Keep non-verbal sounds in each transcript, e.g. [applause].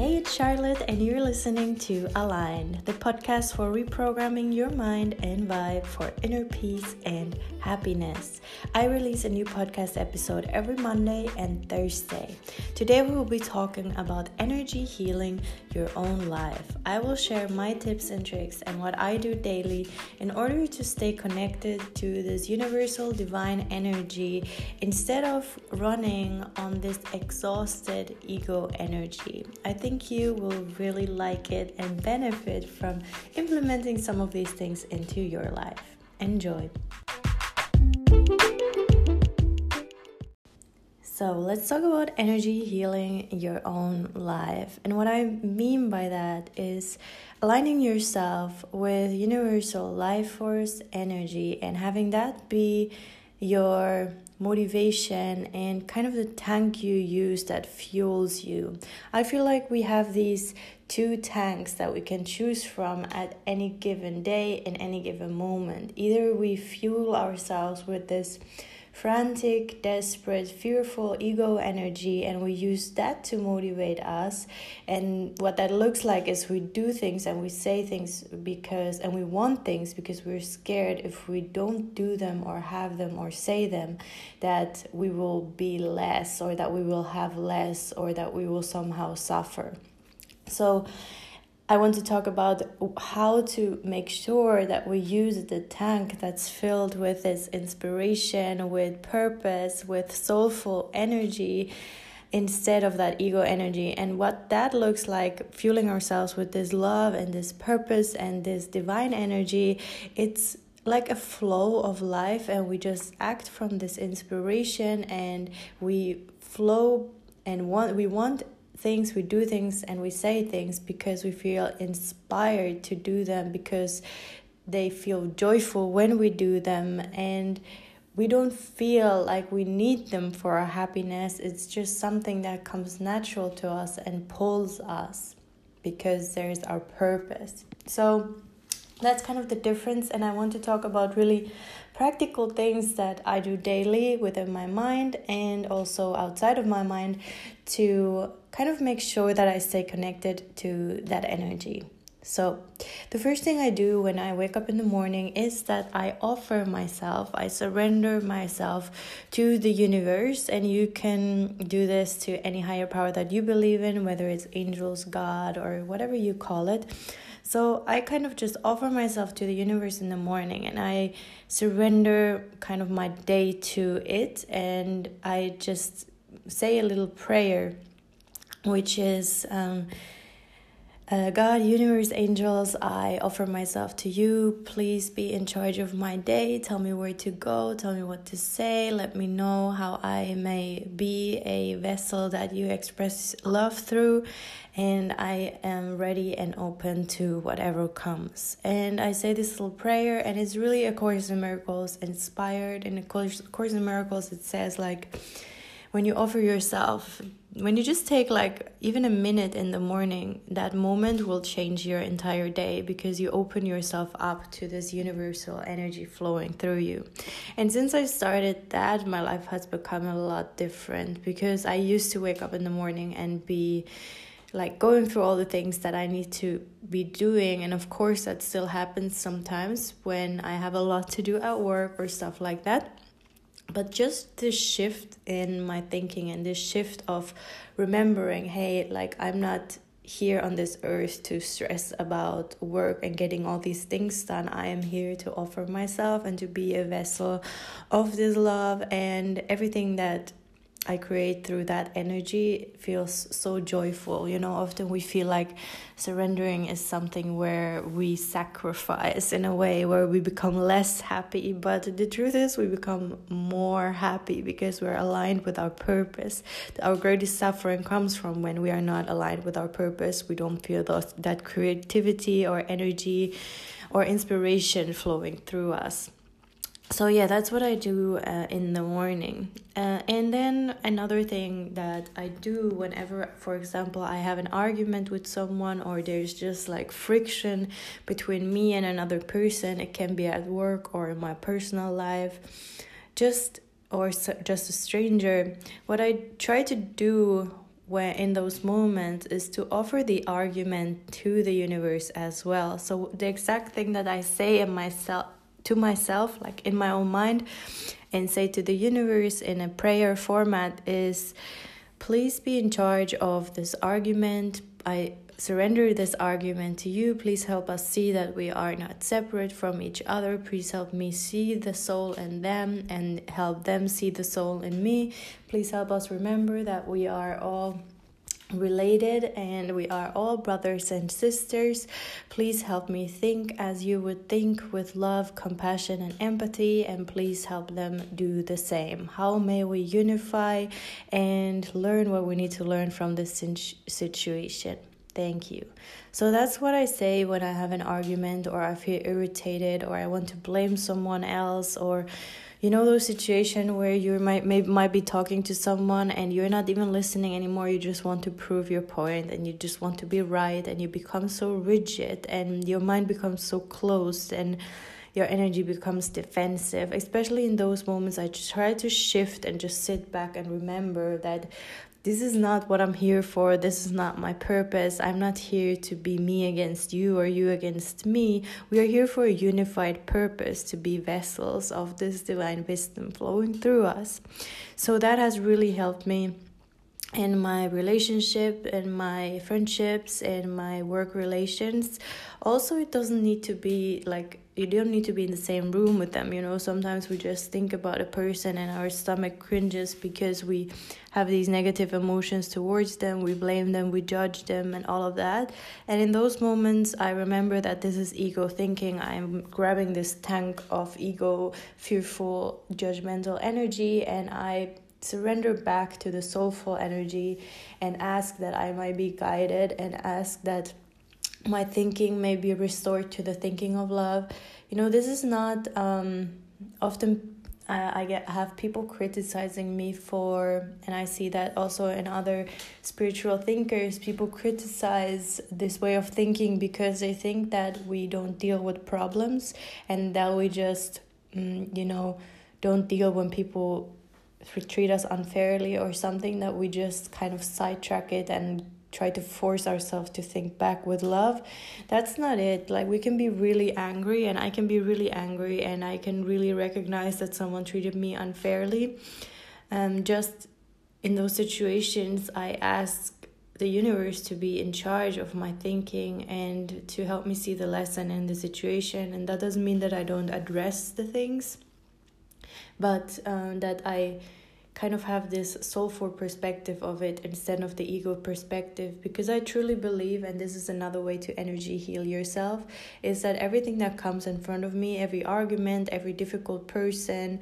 Hey, it's Charlotte, and you're listening to Aligned, the podcast for reprogramming your mind and vibe for inner peace and happiness. I release a new podcast episode every Monday and Thursday. Today, we will be talking about energy healing your own life. I will share my tips and tricks and what I do daily in order to stay connected to this universal divine energy instead of running on this exhausted ego energy. I think you will really like it and benefit from implementing some of these things into your life. Enjoy. So, let's talk about energy healing your own life. And what I mean by that is aligning yourself with universal life force energy and having that be your motivation and kind of the tank you use that fuels you. I feel like we have these two tanks that we can choose from at any given day in any given moment. Either we fuel ourselves with this frantic, desperate, fearful ego energy, and we use that to motivate us. And what that looks like is we do things and we say things because, and we want things because we're scared if we don't do them or have them or say them, that we will be less or that we will have less or that we will somehow suffer. So, I want to talk about how to make sure that we use the tank that's filled with this inspiration, with purpose, with soulful energy instead of that ego energy. And what that looks like, fueling ourselves with this love and this purpose and this divine energy, it's like a flow of life, and we just act from this inspiration and we flow and want we want things, we do things, and we say things because we feel inspired to do them, because they feel joyful when we do them, and we don't feel like we need them for our happiness. It's just something that comes natural to us and pulls us because there's our purpose. So that's kind of the difference, and I want to talk about really practical things that I do daily within my mind and also outside of my mind to kind of make sure that I stay connected to that energy. So, the first thing I do when I wake up in the morning is that I offer myself, I surrender myself to the universe, and you can do this to any higher power that you believe in, whether it's angels, God, or whatever you call it. So I kind of just offer myself to the universe in the morning and I surrender kind of my day to it and I just say a little prayer, which is. Um, uh, God, universe, angels, I offer myself to you. Please be in charge of my day. Tell me where to go. Tell me what to say. Let me know how I may be a vessel that you express love through. And I am ready and open to whatever comes. And I say this little prayer, and it's really a Course in Miracles inspired. In a Course in Miracles, it says, like, when you offer yourself when you just take like even a minute in the morning that moment will change your entire day because you open yourself up to this universal energy flowing through you and since i started that my life has become a lot different because i used to wake up in the morning and be like going through all the things that I need to be doing. And of course, that still happens sometimes when I have a lot to do at work or stuff like that but just this shift in my thinking and this shift of remembering hey like i'm not here on this earth to stress about work and getting all these things done. I am here to offer myself and to be a vessel of this love and everything that I create through that energy feels so joyful. You know, often we feel like surrendering is something where we sacrifice in a way where we become less happy. But the truth is, we become more happy because we're aligned with our purpose. Our greatest suffering comes from when we are not aligned with our purpose. We don't feel those, that creativity or energy or inspiration flowing through us so yeah that's what i do uh, in the morning uh, and then another thing that i do whenever for example i have an argument with someone or there's just like friction between me and another person it can be at work or in my personal life just or just a stranger what i try to do when in those moments is to offer the argument to the universe as well. So the exact thing that I say in myself to myself, like in my own mind, and say to the universe in a prayer format is please be in charge of this argument. I surrender this argument to you. Please help us see that we are not separate from each other. Please help me see the soul in them and help them see the soul in me. Please help us remember that we are all related and we are all brothers and sisters. Please help me think as you would think with love, compassion, and empathy, and please help them do the same. How may we unify and learn what we need to learn from this situation? Thank you. So that's what I say when I have an argument or I feel irritated or I want to blame someone else or you know those situations where you might maybe might be talking to someone and you're not even listening anymore you just want to prove your point and you just want to be right and you become so rigid and your mind becomes so closed and your energy becomes defensive especially in those moments i try to shift and just sit back and remember that this is not what I'm here for. This is not my purpose. I'm not here to be me against you or you against me. We are here for a unified purpose to be vessels of this divine wisdom flowing through us. So that has really helped me in my relationship in my friendships in my work relations. Also it doesn't need to be like you don't need to be in the same room with them you know? Sometimes we just think about a person and our stomach cringes because we have these negative emotions towards them we blame them we judge them and all of that. And in those moments i remember that this is ego thinking. I'm grabbing this tank of ego fearful judgmental energy and i surrender back to the soulful energy and ask that I might be guided and ask that my thinking may be restored to the thinking of love. You know, this is not um, often. I, I get have people criticizing me for, and I see that also in other spiritual thinkers. People criticize this way of thinking because they think that we don't deal with problems and that we just, mm, you know, don't deal when people treat us unfairly or something that we just kind of sidetrack it and try to force ourselves to think back with love that's not it. Like we can be really angry and i can be really angry and i can really recognize that someone treated me unfairly. Um just in those situations i ask the universe to be in charge of my thinking and to help me see the lesson in the situation. And that doesn't mean that i don't address the things but um, that I kind of have this soulful perspective of it instead of the ego perspective because I truly believe and this is another way to energy heal yourself is that everything that comes in front of me every argument every difficult person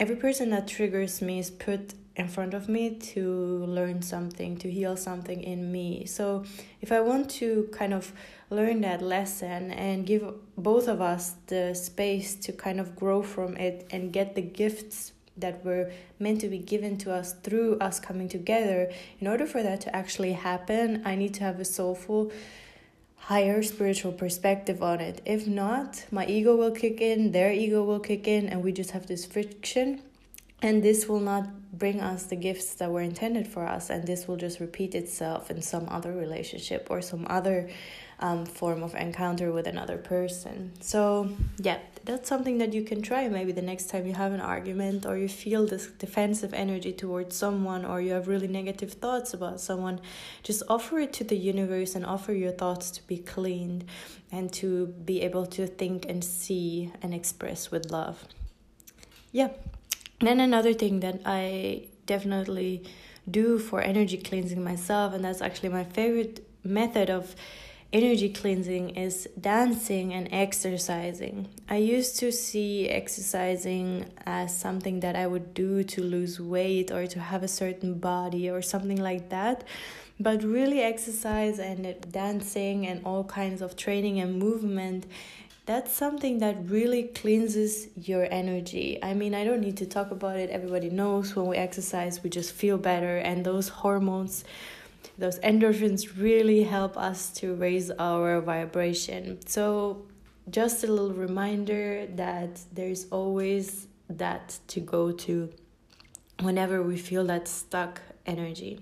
every person that triggers me is put in front of me to learn something to heal something in me. So if I want to kind of learn that lesson and give both of us the space to kind of grow from it and get the gifts that were meant to be given to us through us coming together in order for that to actually happen i need to have a soulful higher spiritual perspective on it. If not my ego will kick in their ego will kick in and we just have this friction and this will not bring us the gifts that were intended for us and this will just repeat itself in some other relationship or some other um, form of encounter with another person. So, yeah, that's something that you can try maybe the next time you have an argument or you feel this defensive energy towards someone or you have really negative thoughts about someone. Just offer it to the universe and offer your thoughts to be cleaned and to be able to think and see and express with love. Yeah. Then another thing that I definitely do for energy cleansing myself, and that's actually my favorite method of energy cleansing is dancing and exercising. I used to see exercising as something that I would do to lose weight or to have a certain body or something like that. But really, exercise and dancing and all kinds of training and movement that's something that really cleanses your energy. I mean, I don't need to talk about it. Everybody knows when we exercise, we just feel better, and those hormones those endorphins really help us to raise our vibration. So, just a little reminder that there's always that to go to whenever we feel that stuck energy.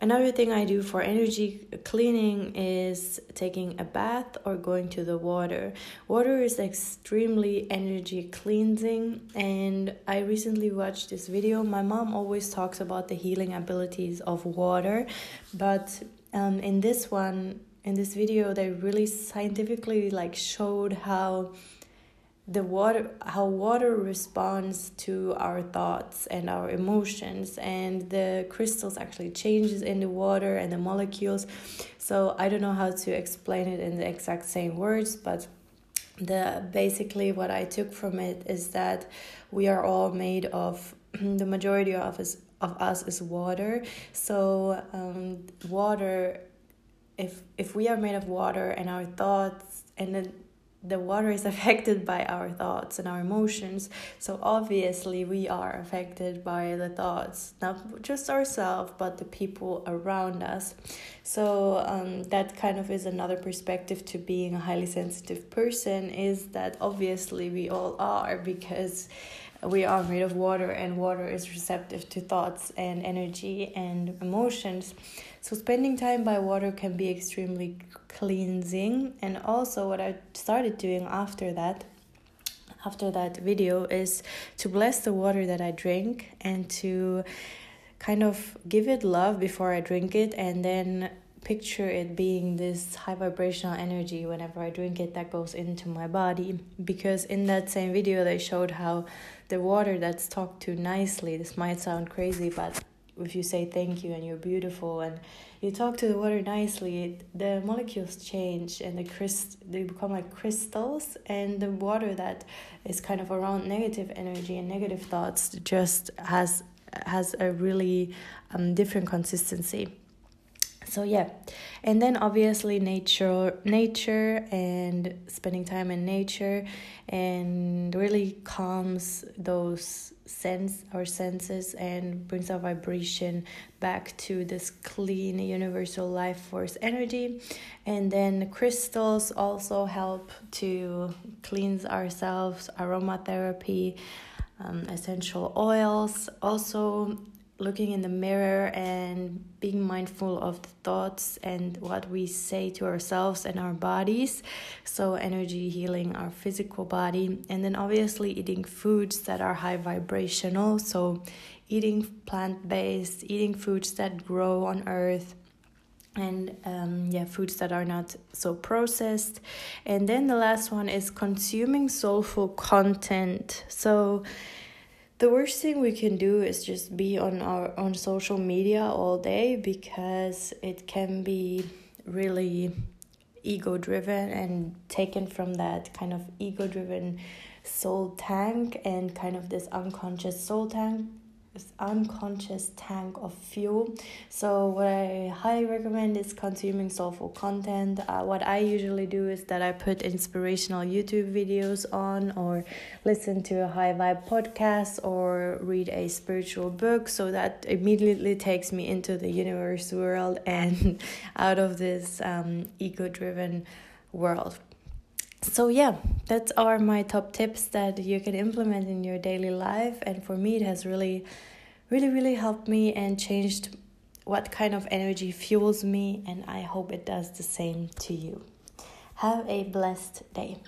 Another thing I do for energy cleaning is taking a bath or going to the water. Water is extremely energy cleansing, and I recently watched this video. My mom always talks about the healing abilities of water, but um, in this one, in this video, they really scientifically like showed how the water how water responds to our thoughts and our emotions and the crystals actually changes in the water and the molecules. So i don't know how to explain it in the exact same words but the basically what i took from it is that we are all made of [clears throat] the majority of us of us is water. So um, water if if we are made of water and our thoughts and then the water is [laughs] affected by our thoughts and our emotions. So obviously we are affected by the thoughts not just ourselves but the people around us. So um, that kind of is another perspective to being a highly sensitive person is that obviously we all are because we are made of water and water is receptive to thoughts and energy and emotions so spending time by water can be extremely cleansing and also what i started doing after that after that video is to bless the water that i drink and to kind of give it love before i drink it and then picture it being this high vibrational energy whenever I drink it that goes into my body. Because in that same video, they showed how the water that's talked to nicely, this might sound crazy, but if you say thank you and you're beautiful and you talk to the water nicely, it, the molecules change and the crystal they become like crystals, and the water that is kind of around negative energy and negative thoughts just has has a really um, different consistency so yeah. And then obviously nature nature and spending time in nature and really calms those sense our senses and brings our vibration back to this clean universal life force energy. And then crystals also help to cleanse ourselves aromatherapy um, essential oils. Also looking in the mirror and being mindful of the thoughts and what we say to ourselves and our bodies. So, energy healing our physical body, and then obviously eating foods that are high vibrational. So, eating plant based, eating foods that grow on earth. And um, yeah, foods that are not so processed. And then the last one is consuming soulful content. So, the worst thing we can do is just be on our on social media all day because it can be really ego driven and taken from that kind of ego driven soul tank and kind of this unconscious soul tank unconscious tank of fuel. So, what I highly recommend is consuming soulful content. Uh, what I usually do is that I put inspirational YouTube videos on, or listen to a high vibe podcast, or read a spiritual book. So that immediately takes me into the universe world and [laughs] out of this um, ego driven world so yeah that's are my top tips that you can implement in your daily life. And for me it has really really really helped me and changed what kind of energy fuels me. And i hope it does the same to you. Have a blessed day